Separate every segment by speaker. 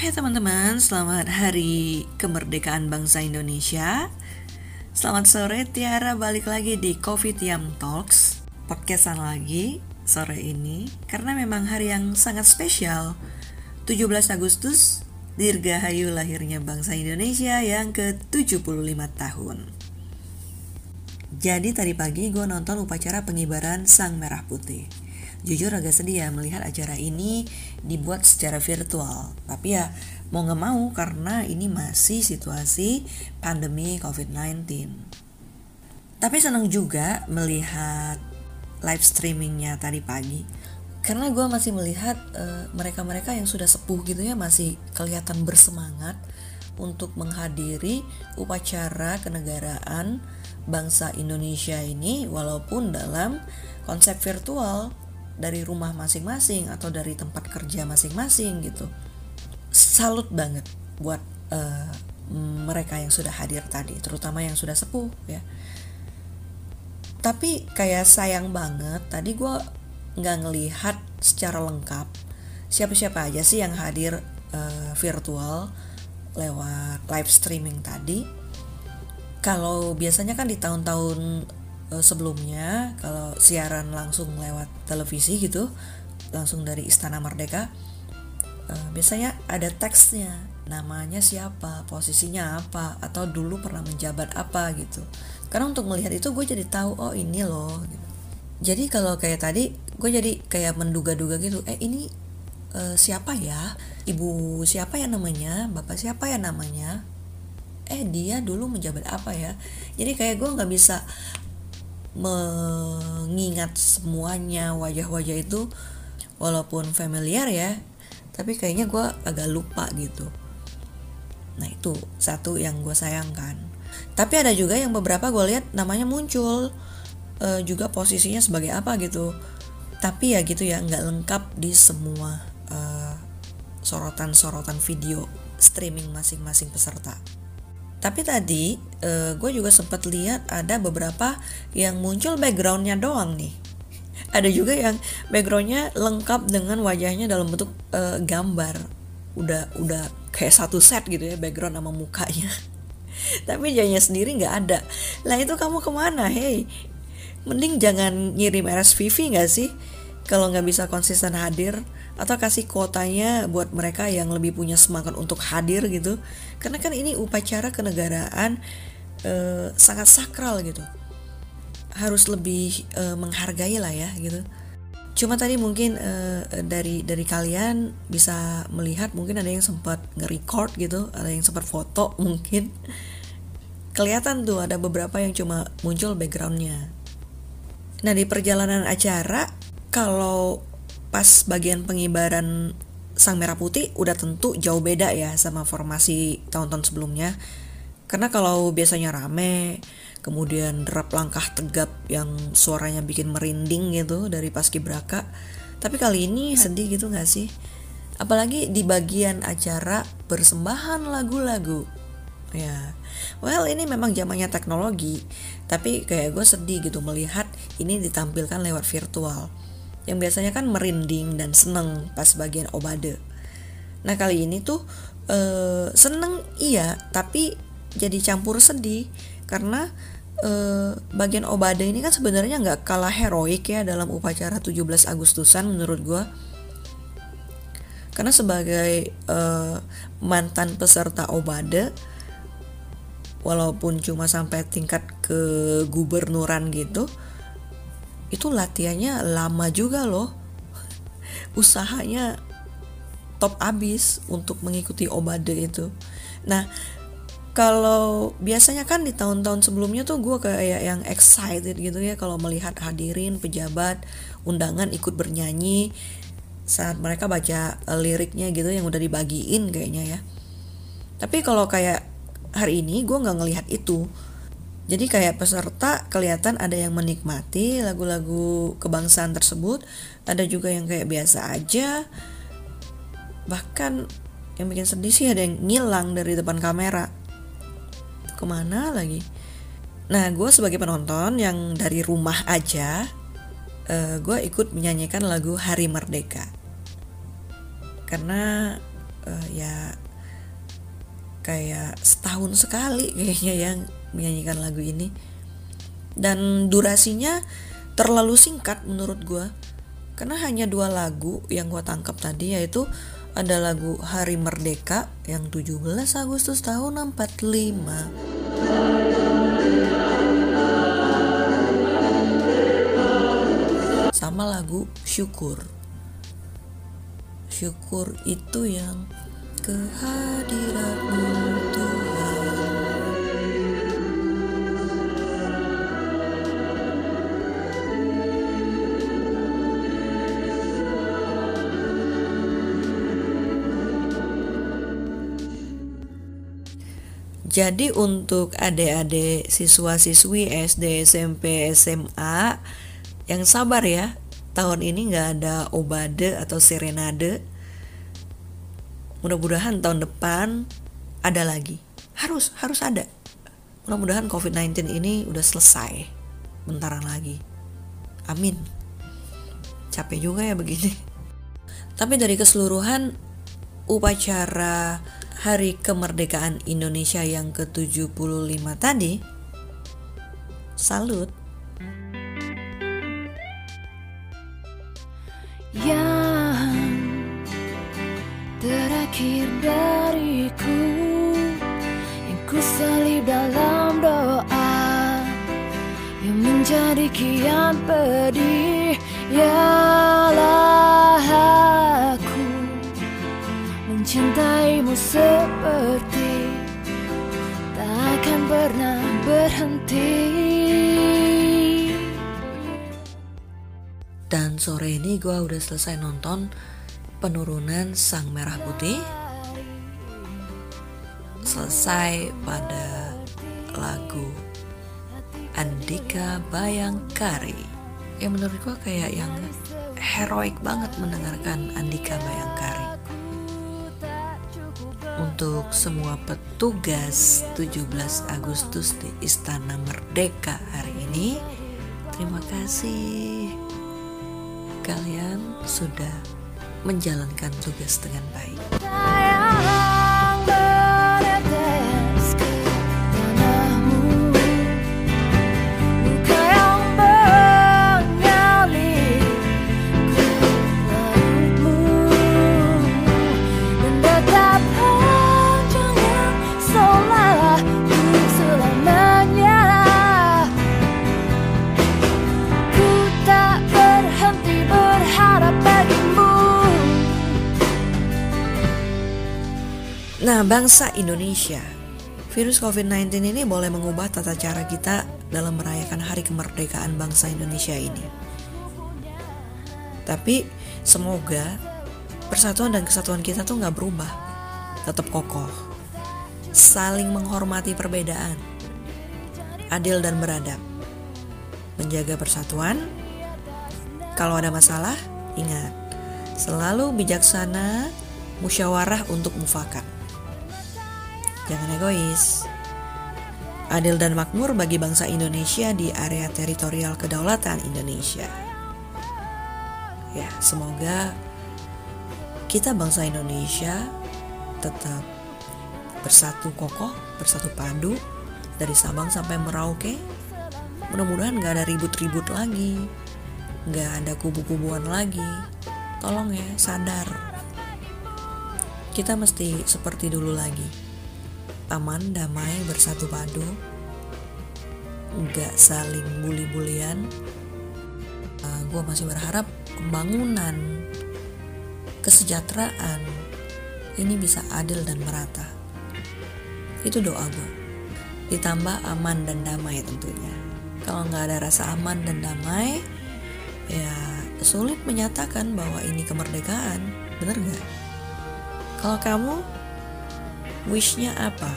Speaker 1: Hai teman-teman, selamat hari kemerdekaan bangsa Indonesia. Selamat sore Tiara. Balik lagi di Coffee Tiam Talks. Podcastan lagi sore ini Karena memang hari yang sangat spesial. 17 Agustus Dirgahayu lahirnya bangsa Indonesia yang ke-75 tahun. Jadi tadi pagi gue nonton upacara pengibaran Sang Merah Putih Jujur agak sedih ya melihat acara ini dibuat secara virtual. Tapi ya mau nggak mau karena ini masih situasi pandemi COVID-19. Tapi senang juga melihat live streamingnya tadi pagi. Karena gue masih melihat eh, mereka-mereka uh, yang sudah sepuh gitu ya masih kelihatan bersemangat untuk menghadiri upacara kenegaraan bangsa Indonesia ini walaupun dalam konsep virtual dari rumah masing-masing atau dari tempat kerja masing-masing gitu. Salut banget buat uh, mereka yang sudah hadir tadi terutama yang sudah sepuh ya. Tapi kayak sayang banget tadi gue nggak ngelihat secara lengkap siapa-siapa aja sih yang hadir uh, virtual lewat live streaming tadi. Kalau biasanya kan di tahun-tahun uh, sebelumnya kalau siaran langsung lewat televisi gitu langsung dari Istana Merdeka uh, biasanya ada teksnya namanya siapa posisinya apa atau dulu pernah menjabat apa gitu. Karena untuk melihat itu gue jadi tahu oh ini loh gitu. jadi kalau kayak tadi gue jadi kayak menduga-duga gitu eh ini uh, siapa ya? Ibu siapa ya namanya? Bapak siapa ya namanya? Eh dia dulu menjabat apa ya? Jadi kayak gue nggak bisa mengingat semuanya wajah-wajah itu walaupun familiar ya tapi kayaknya gue agak lupa gitu. Nah itu satu yang gue sayangkan tapi ada juga yang beberapa gue lihat namanya muncul uh, juga posisinya sebagai apa gitu. Tapi ya gitu ya nggak lengkap di semua uh, sorotan-sorotan video streaming masing-masing peserta tapi tadi uh, gue juga sempat lihat ada beberapa yang muncul backgroundnya doang nih. Ada juga yang backgroundnya lengkap dengan wajahnya dalam bentuk uh, gambar. Udah udah kayak satu set gitu ya background sama mukanya. Tapi jadinya sendiri nggak ada. Lah itu kamu ke mana? Hey, mending jangan ngirim RSVP nggak sih? Kalau nggak bisa konsisten hadir atau kasih kuotanya buat mereka yang lebih punya semangat untuk hadir gitu. Karena kan ini upacara kenegaraan uh, sangat sakral gitu. Harus lebih uh, menghargai lah ya gitu. Cuma tadi mungkin uh, dari dari kalian bisa melihat mungkin ada yang sempat nge-record gitu ada yang sempat foto mungkin. Kelihatan tuh ada beberapa yang cuma muncul backgroundnya. Nah di perjalanan acara kalau pas bagian pengibaran sang merah putih udah tentu jauh beda ya sama formasi tahun-tahun sebelumnya. Karena kalau biasanya rame, kemudian derap langkah tegap yang suaranya bikin merinding gitu dari paskibraka. Tapi kali ini sedih gitu gak sih? Apalagi di bagian acara persembahan lagu-lagu. Ya, well ini memang zamannya teknologi, tapi kayak gue sedih gitu melihat ini ditampilkan lewat virtual yang biasanya kan merinding dan seneng pas bagian obade. Nah kali ini tuh uh, seneng iya, tapi jadi campur sedih karena uh, bagian obade ini kan sebenarnya nggak kalah heroik ya dalam upacara 17 Agustusan menurut gue. Karena sebagai uh, mantan peserta obade, walaupun cuma sampai tingkat ke gubernuran gitu, itu latihannya lama juga loh. Usahanya top abis untuk mengikuti obade itu. Nah kalau biasanya kan di tahun-tahun sebelumnya tuh gue kayak yang excited gitu ya kalau melihat hadirin pejabat undangan ikut bernyanyi saat mereka baca liriknya gitu yang udah dibagiin kayaknya ya. Tapi kalau kayak hari ini gue nggak ngelihat itu jadi kayak peserta kelihatan ada yang menikmati lagu-lagu kebangsaan tersebut, ada juga yang kayak biasa aja. Bahkan yang bikin sedih sih ada yang ngilang dari depan kamera. Ke mana lagi? Nah, gue sebagai penonton yang dari rumah aja, uh, eh, gue ikut menyanyikan lagu Hari Merdeka. Karena uh, ya kayak setahun sekali kayaknya yang menyanyikan lagu ini. Dan durasinya terlalu singkat menurut gue karena hanya dua lagu yang gue tangkap tadi yaitu ada lagu Hari Merdeka yang 17 Agustus tahun 45 sama lagu Syukur. Syukur itu yang kehadiranmu Jadi untuk adik-adik siswa-siswi SD, SMP, SMA yang sabar ya, tahun ini nggak ada obade atau serenade. Mudah-mudahan tahun depan ada lagi. Harus, harus ada. Mudah-mudahan COVID-19 ini udah selesai. Bentaran lagi. Amin. Capek juga ya begini. Tapi dari keseluruhan upacara Hari Kemerdekaan Indonesia yang ke-75 tadi, salut.
Speaker 2: Yang terakhir dariku Yang ku salib dalam doa Yang menjadi kian pedih Yalah aku Mencintaimu seperti Takkan pernah berhenti
Speaker 1: Dan sore ini gue udah selesai nonton penurunan Sang Merah Putih. Selesai pada lagu Andika Bayangkari. Yang menurut gue kayak yang heroik banget mendengarkan Andika Bayangkari. Untuk semua petugas 17 Agustus di Istana Merdeka hari ini, terima kasih kalian sudah menjalankan tugas dengan baik. Bangsa Indonesia, virus COVID-19 ini boleh mengubah tata cara kita dalam merayakan hari kemerdekaan bangsa Indonesia ini. Tapi semoga persatuan dan kesatuan kita tuh nggak berubah, tetap kokoh, saling menghormati perbedaan, adil dan beradab, menjaga persatuan. Kalau ada masalah, ingat selalu bijaksana, musyawarah untuk mufakat. Jangan egois. Adil dan makmur bagi bangsa Indonesia di area teritorial kedaulatan Indonesia. Ya, semoga kita bangsa Indonesia tetap bersatu kokoh, bersatu padu dari Sabang sampai Merauke. Mudah-mudahan gak ada ribut-ribut lagi, gak ada kubu-kubuan lagi. Tolong ya, sadar. Kita mesti seperti dulu lagi aman, damai, bersatu padu, nggak saling bully-bulian. Uh, gue masih berharap pembangunan, kesejahteraan ini bisa adil dan merata. Itu doa gue. Ditambah aman dan damai tentunya. Kalau nggak ada rasa aman dan damai, ya sulit menyatakan bahwa ini kemerdekaan. Bener nggak? Kalau kamu wishnya apa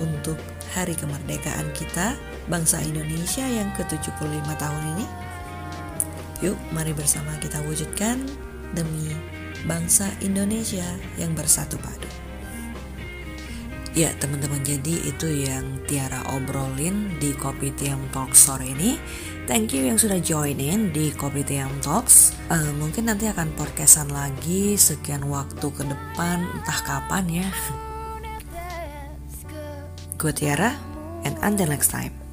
Speaker 1: untuk hari kemerdekaan kita bangsa Indonesia yang ke-75 tahun ini? Yuk mari bersama kita wujudkan demi bangsa Indonesia yang bersatu padu. Ya teman-teman jadi itu yang Tiara obrolin di Kopi Tiam Talk sore ini
Speaker 2: Thank you yang sudah join in di Kopi Tiam Talks. Eh, mungkin nanti akan podcastan lagi sekian waktu ke depan, entah kapan ya. Gue Tiara, and until next time.